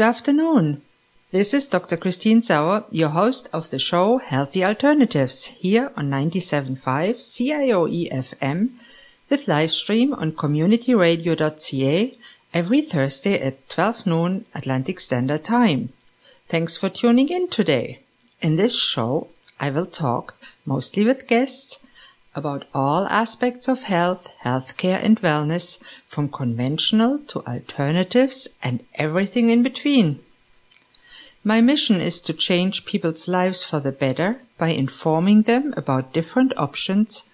Good afternoon. This is Dr. Christine Sauer, your host of the show Healthy Alternatives here on 97.5 CIOE FM with live stream on communityradio.ca every Thursday at 12 noon Atlantic Standard Time. Thanks for tuning in today. In this show, I will talk mostly with guests about all aspects of health, healthcare and wellness from conventional to alternatives and everything in between. My mission is to change people's lives for the better by informing them about different options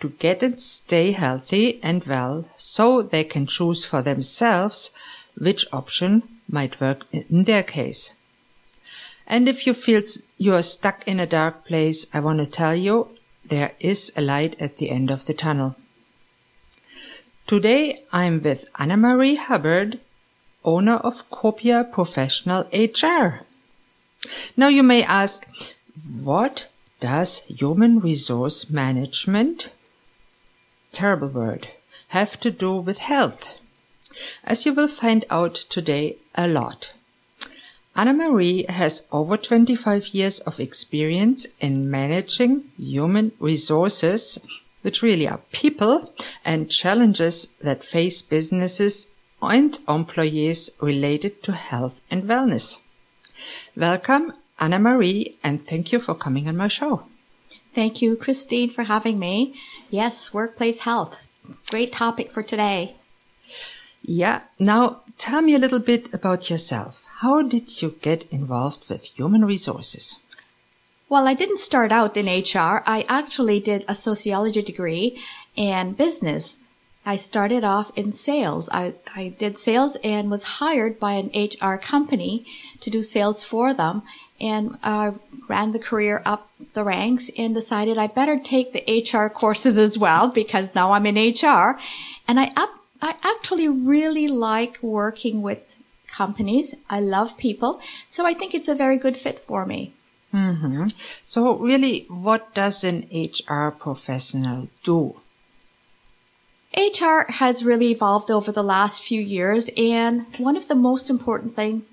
to get and stay healthy and well so they can choose for themselves which option might work in their case. And if you feel you are stuck in a dark place, I want to tell you there is a light at the end of the tunnel. Today I'm with Anna Marie Hubbard, owner of Copia Professional HR. Now you may ask, what does human resource management, terrible word, have to do with health? As you will find out today, a lot. Anna Marie has over 25 years of experience in managing human resources, which really are people and challenges that face businesses and employees related to health and wellness. Welcome, Anna Marie, and thank you for coming on my show. Thank you, Christine, for having me. Yes, workplace health. Great topic for today. Yeah. Now, tell me a little bit about yourself. How did you get involved with human resources? Well, I didn't start out in HR. I actually did a sociology degree and business. I started off in sales. I, I did sales and was hired by an HR company to do sales for them and uh, ran the career up the ranks and decided I better take the HR courses as well because now I'm in HR. And I, up, I actually really like working with companies. I love people. So I think it's a very good fit for me. Mm-hmm. So really, what does an HR professional do? HR has really evolved over the last few years and one of the most important thing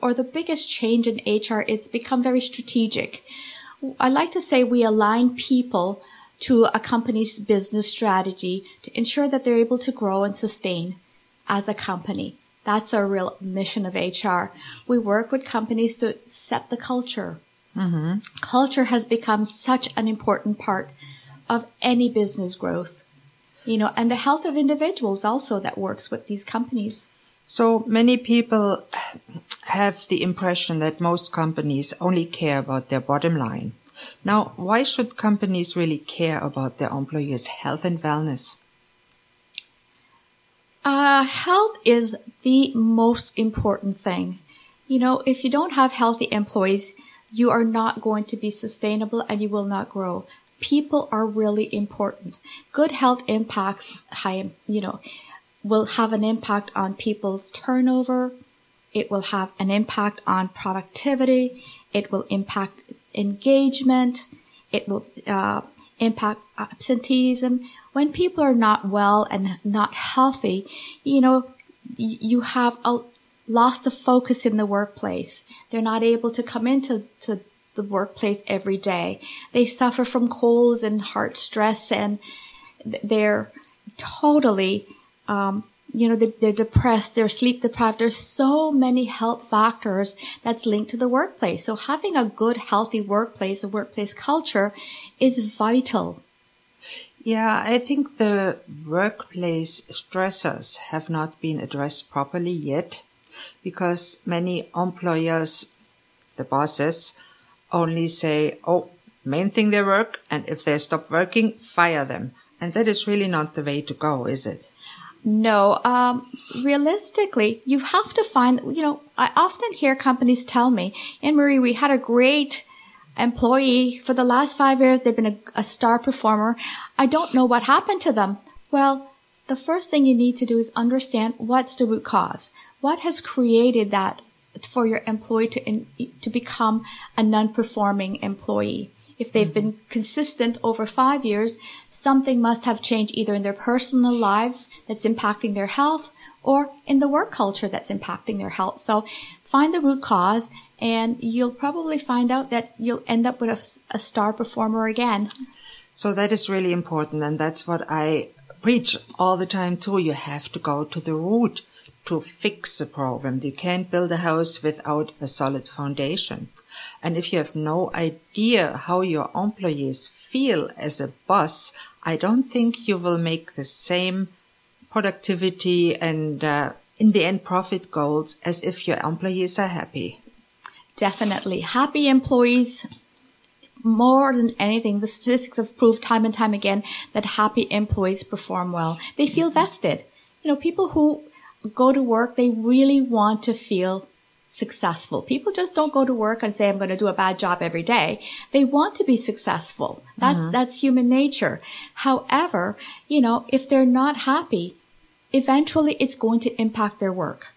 or the biggest change in HR, it's become very strategic. I like to say we align people to a company's business strategy to ensure that they're able to grow and sustain as a company. That's our real mission of HR. We work with companies to set the culture. Mm-hmm. Culture has become such an important part of any business growth, you know, and the health of individuals also that works with these companies. So many people have the impression that most companies only care about their bottom line. Now, why should companies really care about their employees' health and wellness? Uh, health is the most important thing. You know, if you don't have healthy employees, you are not going to be sustainable and you will not grow. People are really important. Good health impacts high, you know, will have an impact on people's turnover. It will have an impact on productivity. It will impact engagement. It will uh, impact absenteeism when people are not well and not healthy, you know, you have a loss of focus in the workplace. They're not able to come into to the workplace every day. They suffer from colds and heart stress and they're totally, um, you know, they're depressed, they're sleep deprived. There's so many health factors that's linked to the workplace. So having a good, healthy workplace, a workplace culture is vital. Yeah, I think the workplace stressors have not been addressed properly yet because many employers, the bosses, only say, oh, main thing they work, and if they stop working, fire them. And that is really not the way to go, is it? No, um, realistically, you have to find, you know, I often hear companies tell me, Anne Marie, we had a great employee for the last five years. They've been a, a star performer. I don't know what happened to them. Well, the first thing you need to do is understand what's the root cause. What has created that for your employee to in, to become a non-performing employee? If they've mm-hmm. been consistent over five years, something must have changed either in their personal lives that's impacting their health or in the work culture that's impacting their health. So find the root cause and you'll probably find out that you'll end up with a, a star performer again. So that is really important. And that's what I preach all the time too. You have to go to the root to fix the problem. You can't build a house without a solid foundation. And if you have no idea how your employees feel as a boss, I don't think you will make the same productivity and uh, in the end profit goals as if your employees are happy. Definitely. Happy employees, more than anything, the statistics have proved time and time again that happy employees perform well. They feel vested. You know, people who go to work, they really want to feel successful. People just don't go to work and say, I'm going to do a bad job every day. They want to be successful. That's, mm-hmm. that's human nature. However, you know, if they're not happy, eventually it's going to impact their work.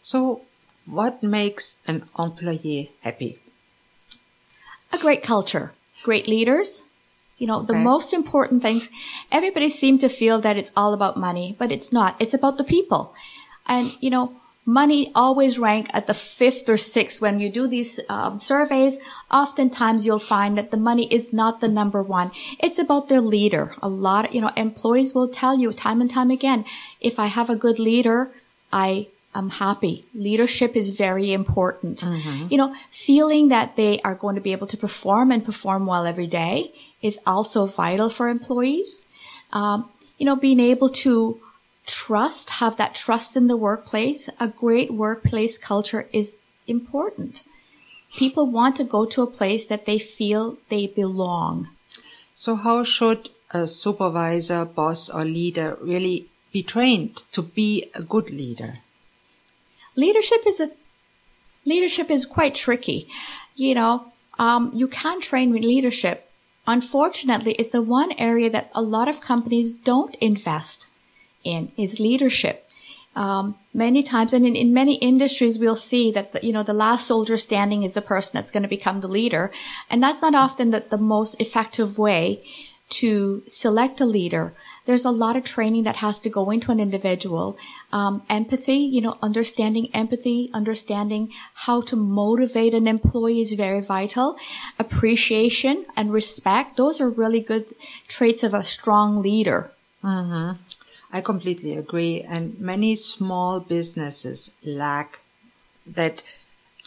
So what makes an employee happy? A great culture, great leaders. You know, okay. the most important things, everybody seems to feel that it's all about money, but it's not. It's about the people. And, you know, money always rank at the fifth or sixth. When you do these um, surveys oftentimes you'll find that the money is not the number one. It's about their leader. A lot of, you know employees will tell you time and time again if i have a good leader i am happy. Leadership is very important. Mm-hmm. you know feeling that they are going to be able to perform and perform well every day is also vital for employees. Um, you know being able to trust, have that trust in the workplace, a great workplace culture is important. People want to go to a place that they feel they belong. So how should a supervisor, boss or leader really be trained to be a good leader? Leadership is a leadership is quite tricky. You know, um, you can train leadership. Unfortunately, it's the one area that a lot of companies don't invest in is leadership. Um, many times, and in, in many industries, we'll see that the, you know the last soldier standing is the person that's going to become the leader, and that's not often the, the most effective way to select a leader. There's a lot of training that has to go into an individual. Um, empathy, you know, understanding empathy, understanding how to motivate an employee is very vital. Appreciation and respect, those are really good traits of a strong leader. Mm-hmm. I completely agree. And many small businesses lack that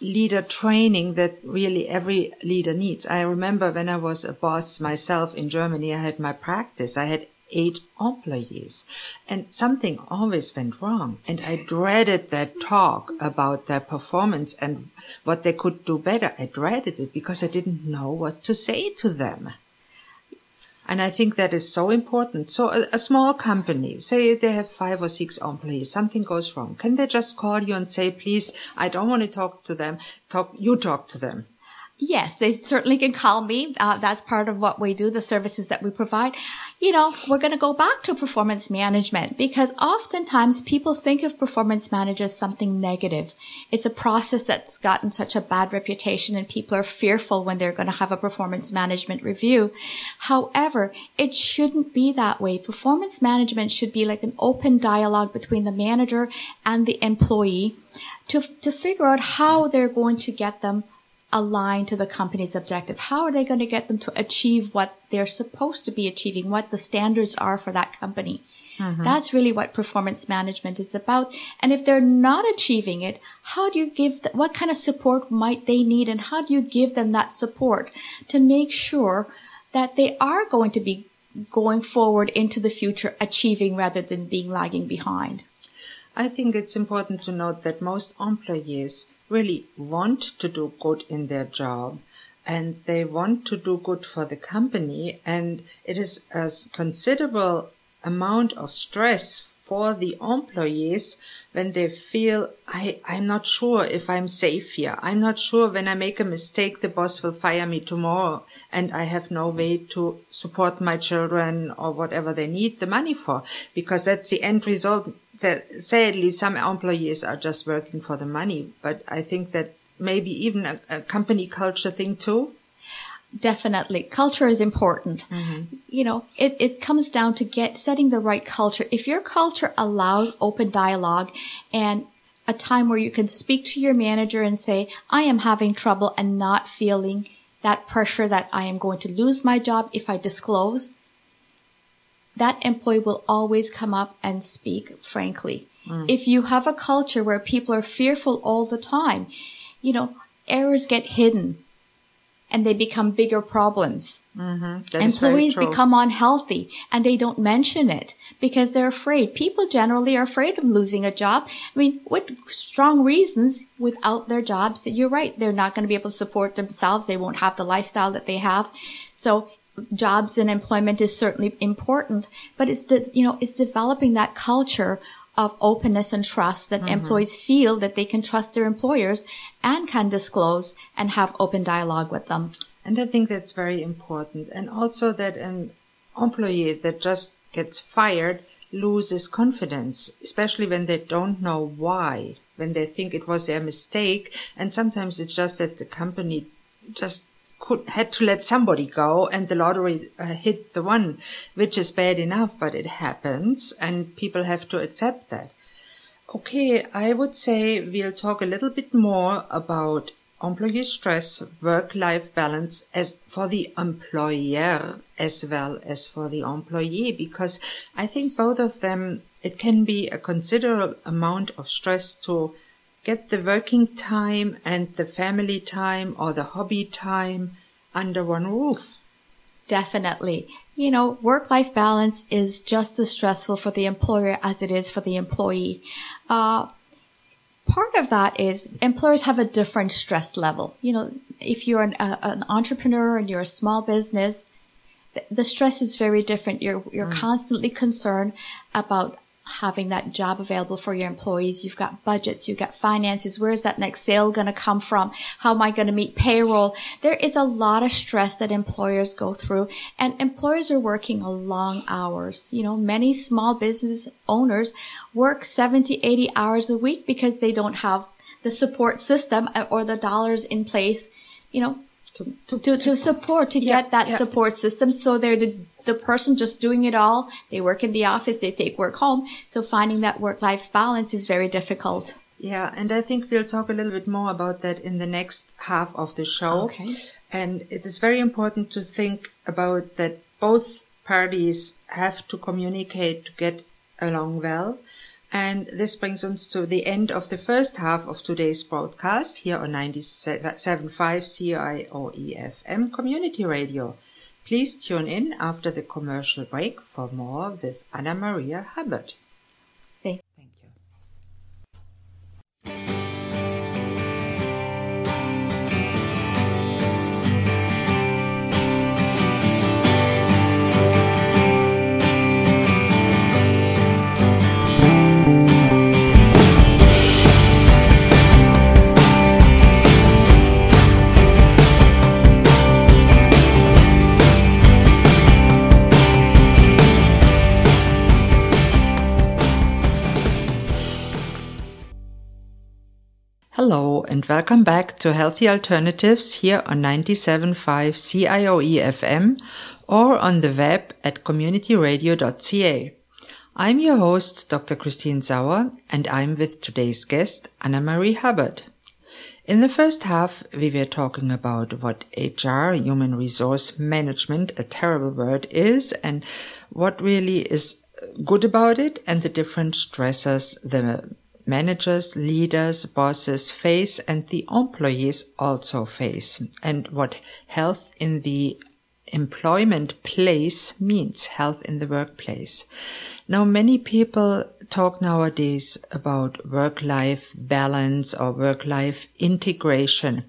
leader training that really every leader needs. I remember when I was a boss myself in Germany, I had my practice. I had eight employees and something always went wrong. And I dreaded that talk about their performance and what they could do better. I dreaded it because I didn't know what to say to them. And I think that is so important. So a, a, small company, say they have five or six employees, something goes wrong. Can they just call you and say, please, I don't want to talk to them. Talk, you talk to them. Yes, they certainly can call me. Uh, that's part of what we do, the services that we provide. You know, we're going to go back to performance management because oftentimes people think of performance managers something negative. It's a process that's gotten such a bad reputation and people are fearful when they're going to have a performance management review. However, it shouldn't be that way. Performance management should be like an open dialogue between the manager and the employee to, to figure out how they're going to get them aligned to the company's objective? How are they going to get them to achieve what they're supposed to be achieving, what the standards are for that company? Mm-hmm. That's really what performance management is about. And if they're not achieving it, how do you give, the, what kind of support might they need and how do you give them that support to make sure that they are going to be going forward into the future achieving rather than being lagging behind? I think it's important to note that most employees really want to do good in their job and they want to do good for the company and it is a considerable amount of stress for the employees when they feel I, I'm not sure if I'm safe here. I'm not sure when I make a mistake the boss will fire me tomorrow and I have no way to support my children or whatever they need the money for because that's the end result that sadly some employees are just working for the money, but I think that maybe even a, a company culture thing too. Definitely. Culture is important. Mm-hmm. You know, it, it comes down to get setting the right culture. If your culture allows open dialogue and a time where you can speak to your manager and say, I am having trouble and not feeling that pressure that I am going to lose my job if I disclose, that employee will always come up and speak frankly. Mm. If you have a culture where people are fearful all the time, you know, errors get hidden and they become bigger problems. Mm-hmm. Employees become unhealthy and they don't mention it because they're afraid. People generally are afraid of losing a job. I mean, with strong reasons without their jobs, that you're right. They're not going to be able to support themselves. They won't have the lifestyle that they have. So jobs and employment is certainly important, but it's the, you know, it's developing that culture of openness and trust that mm-hmm. employees feel that they can trust their employers and can disclose and have open dialogue with them. And I think that's very important. And also that an employee that just gets fired loses confidence, especially when they don't know why, when they think it was their mistake. And sometimes it's just that the company just could had to let somebody go and the lottery uh, hit the one which is bad enough but it happens and people have to accept that. Okay i would say we'll talk a little bit more about employee stress work life balance as for the employer as well as for the employee because i think both of them it can be a considerable amount of stress to get the working time and the family time or the hobby time under one roof. Definitely. You know, work life balance is just as stressful for the employer as it is for the employee. Uh, part of that is employers have a different stress level. You know, if you're an, an entrepreneur and you're a small business, the stress is very different. You're you're mm. constantly concerned about having that job available for your employees. You've got budgets, you've got finances. Where's that next sale going to come from? How am I going to meet payroll? There is a lot of stress that employers go through and employers are working long hours. You know, many small business owners work 70, 80 hours a week because they don't have the support system or the dollars in place, you know, to, to, to, to support, to yeah, get that yeah. support system. So they're the the person just doing it all. They work in the office, they take work home. So finding that work life balance is very difficult. Yeah, and I think we'll talk a little bit more about that in the next half of the show. Okay. And it is very important to think about that both parties have to communicate to get along well. And this brings us to the end of the first half of today's broadcast here on 97.5 CIOE FM Community Radio. Please tune in after the commercial break for more with Anna Maria Hubbard. Thank you. Hello and welcome back to Healthy Alternatives here on 97.5 CIOE FM or on the web at communityradio.ca. I'm your host, Dr. Christine Sauer, and I'm with today's guest, Anna Marie Hubbard. In the first half, we were talking about what HR, human resource management, a terrible word is, and what really is good about it and the different stressors the managers, leaders, bosses face and the employees also face and what health in the employment place means health in the workplace. Now, many people talk nowadays about work-life balance or work-life integration.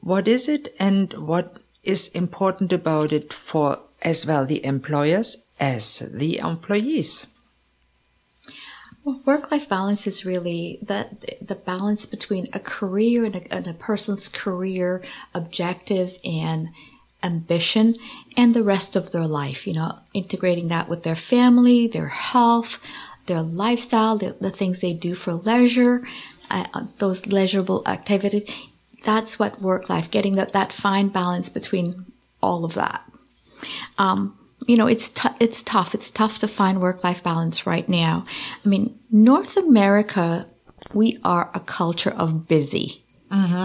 What is it and what is important about it for as well the employers as the employees? Well, work-life balance is really the the balance between a career and a, and a person's career objectives and ambition and the rest of their life. You know, integrating that with their family, their health, their lifestyle, the, the things they do for leisure, uh those leisurable activities. That's what work life, getting that, that fine balance between all of that. Um, you know, it's t- it's tough. It's tough to find work life balance right now. I mean, North America we are a culture of busy.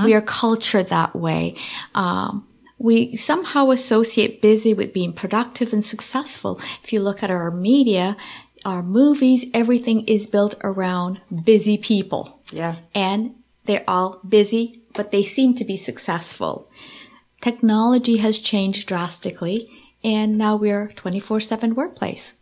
We are cultured that way. Um, we somehow associate busy with being productive and successful. If you look at our media, our movies, everything is built around busy people. Yeah. And they're all busy, but they seem to be successful. Technology has changed drastically, and now we're 24/7 workplace.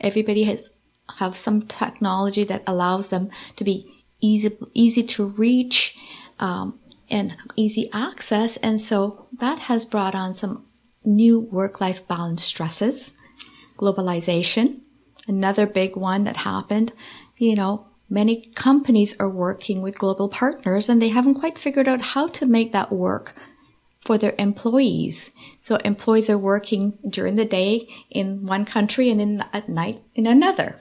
Everybody has have some technology that allows them to be easy easy to reach um, and easy access, and so that has brought on some new work-life balance stresses, globalization, another big one that happened. You know, many companies are working with global partners, and they haven't quite figured out how to make that work for their employees. So employees are working during the day in one country and in at night in another.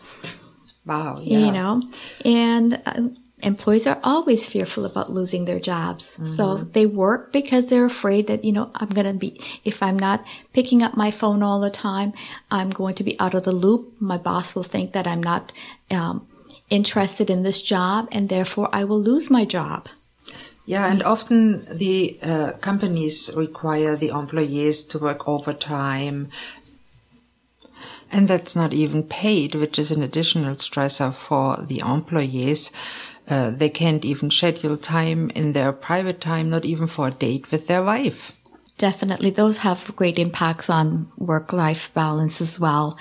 Wow. Yeah. You know, and uh, employees are always fearful about losing their jobs. So they work because they're afraid that, you know, I'm going to be, if I'm not picking up my phone all the time, I'm going to be out of the loop. My boss will think that I'm not um, interested in this job and therefore I will lose my job. Yeah, and often the uh, companies require the employees to work overtime. And that's not even paid, which is an additional stressor for the employees. Uh, they can't even schedule time in their private time, not even for a date with their wife. Definitely, those have great impacts on work life balance as well.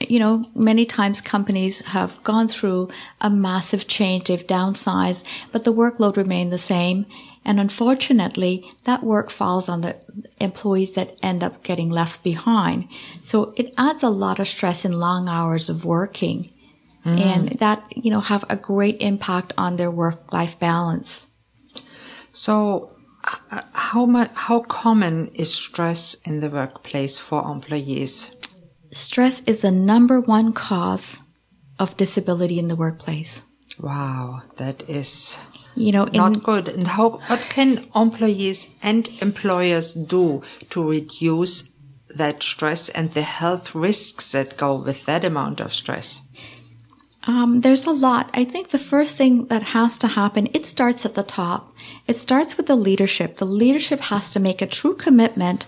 You know, many times companies have gone through a massive change, they've downsized, but the workload remained the same. And unfortunately, that work falls on the employees that end up getting left behind. So it adds a lot of stress in long hours of working. Mm. And that, you know, have a great impact on their work life balance. So, how much, how common is stress in the workplace for employees? Stress is the number one cause of disability in the workplace. Wow, that is You know, in, not good. And how, what can employees and employers do to reduce that stress and the health risks that go with that amount of stress? Um, there's a lot. I think the first thing that has to happen, it starts at the top. It starts with the leadership. The leadership has to make a true commitment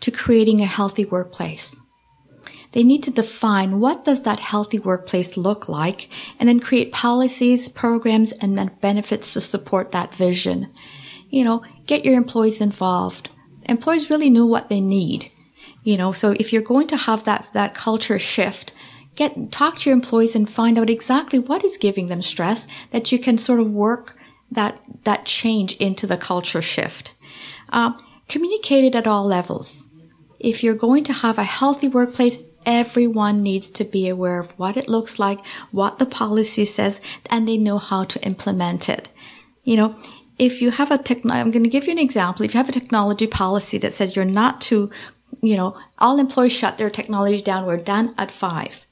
to creating a healthy workplace. They need to define what does that healthy workplace look like and then create policies, programs, and benefits to support that vision. You know, get your employees involved. Employees really know what they need. You know, so if you're going to have that, that culture shift, get talk to your employees and find out exactly what is giving them stress that you can sort of work that that change into the culture shift um, communicate it at all levels if you're going to have a healthy workplace everyone needs to be aware of what it looks like what the policy says and they know how to implement it. You know if you have a techn i'm going to give you an example. If you have a technology policy that says you're not to you know all employees shut their technology down we're done at five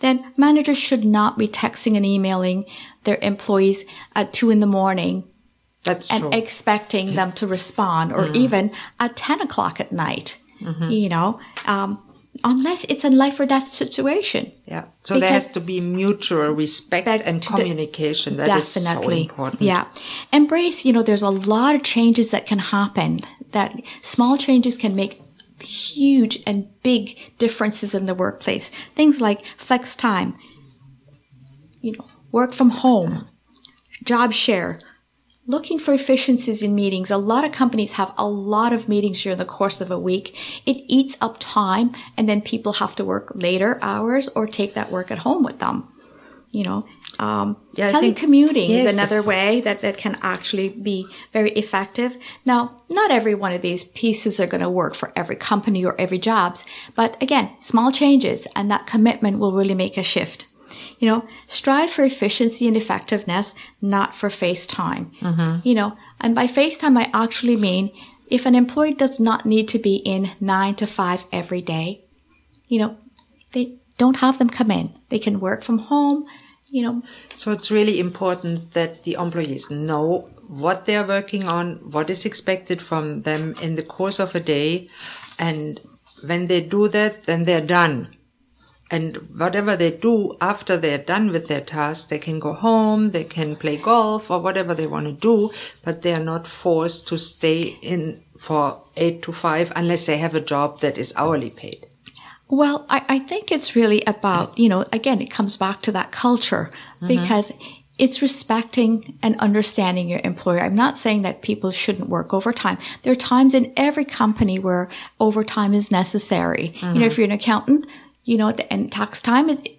then managers should not be texting and emailing their employees at two in the morning That's and true. expecting them to respond or even at 10 o'clock at night, you know, um, unless it's a life or death situation. yeah. So there has to be mutual respect and the- communication. That is so Definitely. important. Yeah. Embrace, you know, there's a lot of changes that can happen that small changes can make huge and big differences in the workplace. Things like flex time, you know, work from home, job share, looking for efficiencies in meetings. A lot of companies have a lot of meetings during the course of a week. It eats up time and then people have to work later hours or take that work at home with them. You know, um, Yeah, I think- telecommuting yes. is another way that, that can actually be very effective. Now, not every one of these pieces are going to work for every company or every jobs, but again, small changes and that commitment will really make a shift. You know, strive for efficiency and effectiveness, not for face time. Mm-hmm. You know, and by face time, I actually mean if an employee does not need to be in nine to five every day, you know, they don't have them come in. They can work from home, you know, So it's really important that the employees know what they're working on, what is expected from them in the course of a day. And when they do that, then they're done. And whatever they do after they're done with their task, they can go home, they can play golf or whatever they want to do, but they are not forced to stay in for eight to five unless they have a job that is hourly paid. Well, I, I think it's really about, you know, again, it comes back to that culture mm-hmm. because it's respecting and understanding your employer. I'm not saying that people shouldn't work overtime. There are times in every company where overtime is necessary. Mm-hmm. You know, if you're an accountant, you know, at the end tax time, it,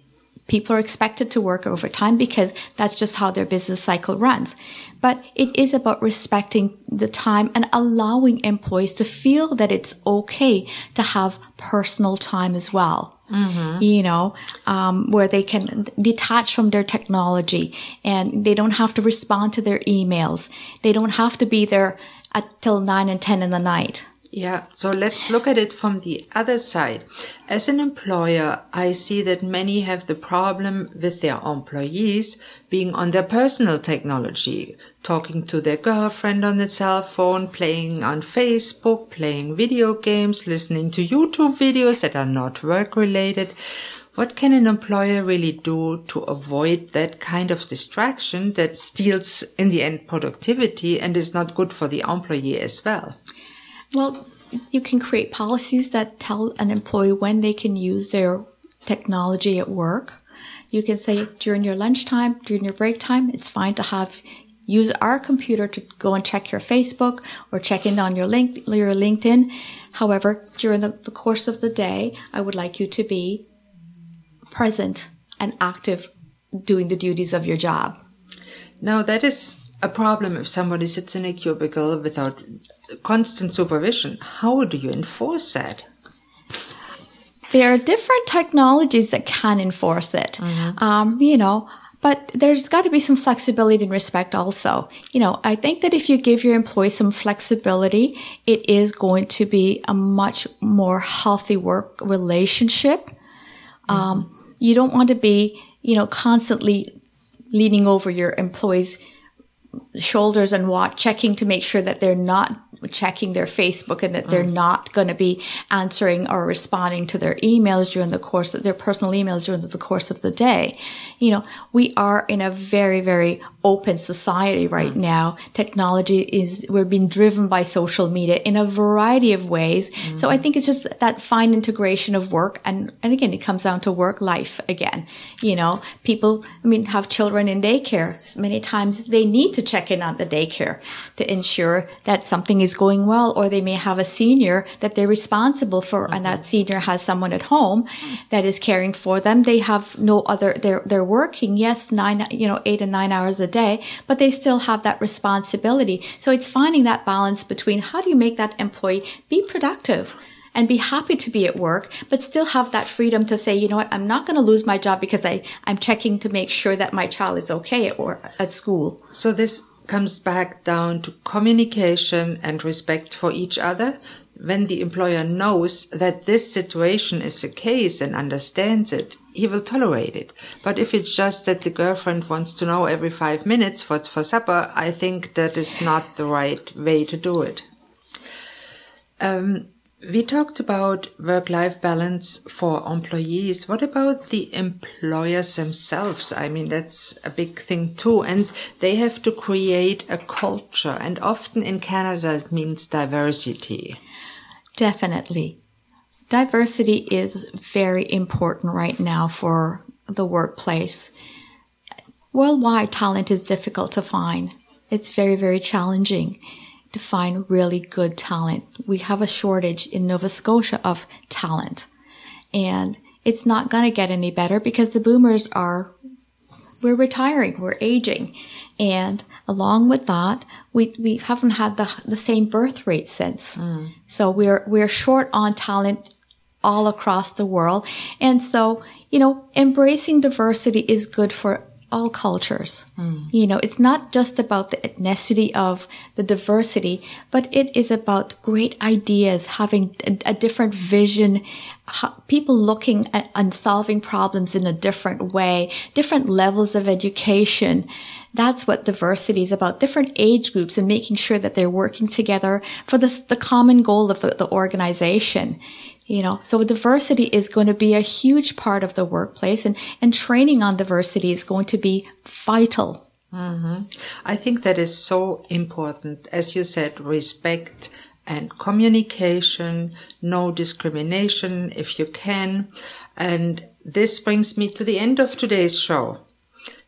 people are expected to work overtime because that's just how their business cycle runs. But it is about respecting the time and allowing employees to feel that it's okay to have personal time as well. Mm-hmm. You know, um, where they can detach from their technology and they don't have to respond to their emails. They don't have to be there at till nine and 10 in the night. Yeah, so let's look at it from the other side. As an employer, I see that many have the problem with their employees being on their personal technology, talking to their girlfriend on the cell phone, playing on Facebook, playing video games, listening to YouTube videos that are not work related. What can an employer really do to avoid that kind of distraction that steals in the end productivity and is not good for the employee as well? Well, you can create policies that tell an employee when they can use their technology at work. You can say during your lunchtime, during your break time, it's fine to have use our computer to go and check your Facebook or check in on your link your LinkedIn. However, during the, the course of the day, I would like you to be present and active doing the duties of your job. Now that is a problem if somebody sits in a cubicle without constant supervision. How do you enforce that? There are different technologies that can enforce it. Mm-hmm. Um, you know, but there's got to be some flexibility and respect also. You know, I think that if you give your employees some flexibility, it is going to be a much more healthy work relationship. Mm-hmm. Um, you don't want to be, you know, constantly leaning over your employees' shoulders and watch, checking to make sure that they're not checking their Facebook and that they're mm. not going to be answering or responding to their emails during the course of their personal emails during the course of the day. You know, we are in a very, very open society right mm. now. Technology is, we're being driven by social media in a variety of ways. Mm. So I think it's just that fine integration of work. And, and again, it comes down to work life again. You know, people, I mean, have children in daycare. Many times they need to check in on the daycare to ensure that something is going well, or they may have a senior that they're responsible for, mm-hmm. and that senior has someone at home that is caring for them. They have no other, they're, they're working, yes, nine, you know, eight and nine hours a day, but they still have that responsibility. So it's finding that balance between how do you make that employee be productive? and be happy to be at work, but still have that freedom to say, you know what, I'm not going to lose my job because I, I'm checking to make sure that my child is okay at, or at school. So this comes back down to communication and respect for each other. When the employer knows that this situation is the case and understands it, he will tolerate it. But if it's just that the girlfriend wants to know every five minutes what's for supper, I think that is not the right way to do it. Um, we talked about work-life balance for employees. What about the employers themselves? I mean, that's a big thing too. And they have to create a culture. And often in Canada, it means diversity. Definitely. Diversity is very important right now for the workplace. Worldwide, talent is difficult to find. It's very, very challenging to find really good talent. We have a shortage in Nova Scotia of talent. And it's not going to get any better because the boomers are, we're retiring, we're aging. And along with that, we, we haven't had the, the same birth rate since. Mm. So we're, we're short on talent all across the world. And so, you know, embracing diversity is good for all cultures. Mm. You know, it's not just about the ethnicity of the diversity, but it is about great ideas, having a, a different vision, people looking at and solving problems in a different way, different levels of education. That's what diversity is about. Different age groups and making sure that they're working together for the, the common goal of the, the organization You know, so diversity is going to be a huge part of the workplace and, and training on diversity is going to be vital. Mm-hmm. I think that is so important. As you said, respect and communication, no discrimination if you can. And this brings me to the end of today's show.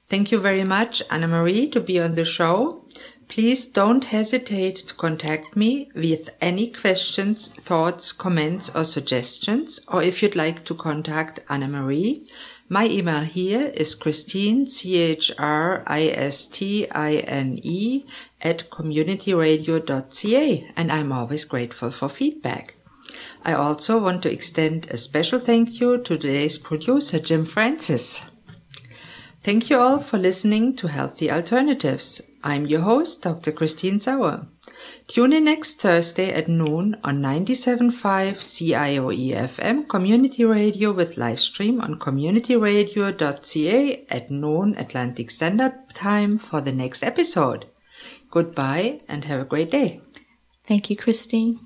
Thank you very much, Anna Marie, to be on the show. Please don't hesitate to contact me with any questions, thoughts, comments, or suggestions, or if you'd like to contact Anna Marie. My email here is Christine, C-H-R-I-S-T-I-N-E at communityradio.ca, and I'm always grateful for feedback. I also want to extend a special thank you to today's producer, Jim Francis. Thank you all for listening to Healthy Alternatives. I'm your host, Dr. Christine Sauer. Tune in next Thursday at noon on 97.5 CIOE FM Community Radio with live stream on communityradio.ca at noon Atlantic Standard Time for the next episode. Goodbye and have a great day. Thank you, Christine.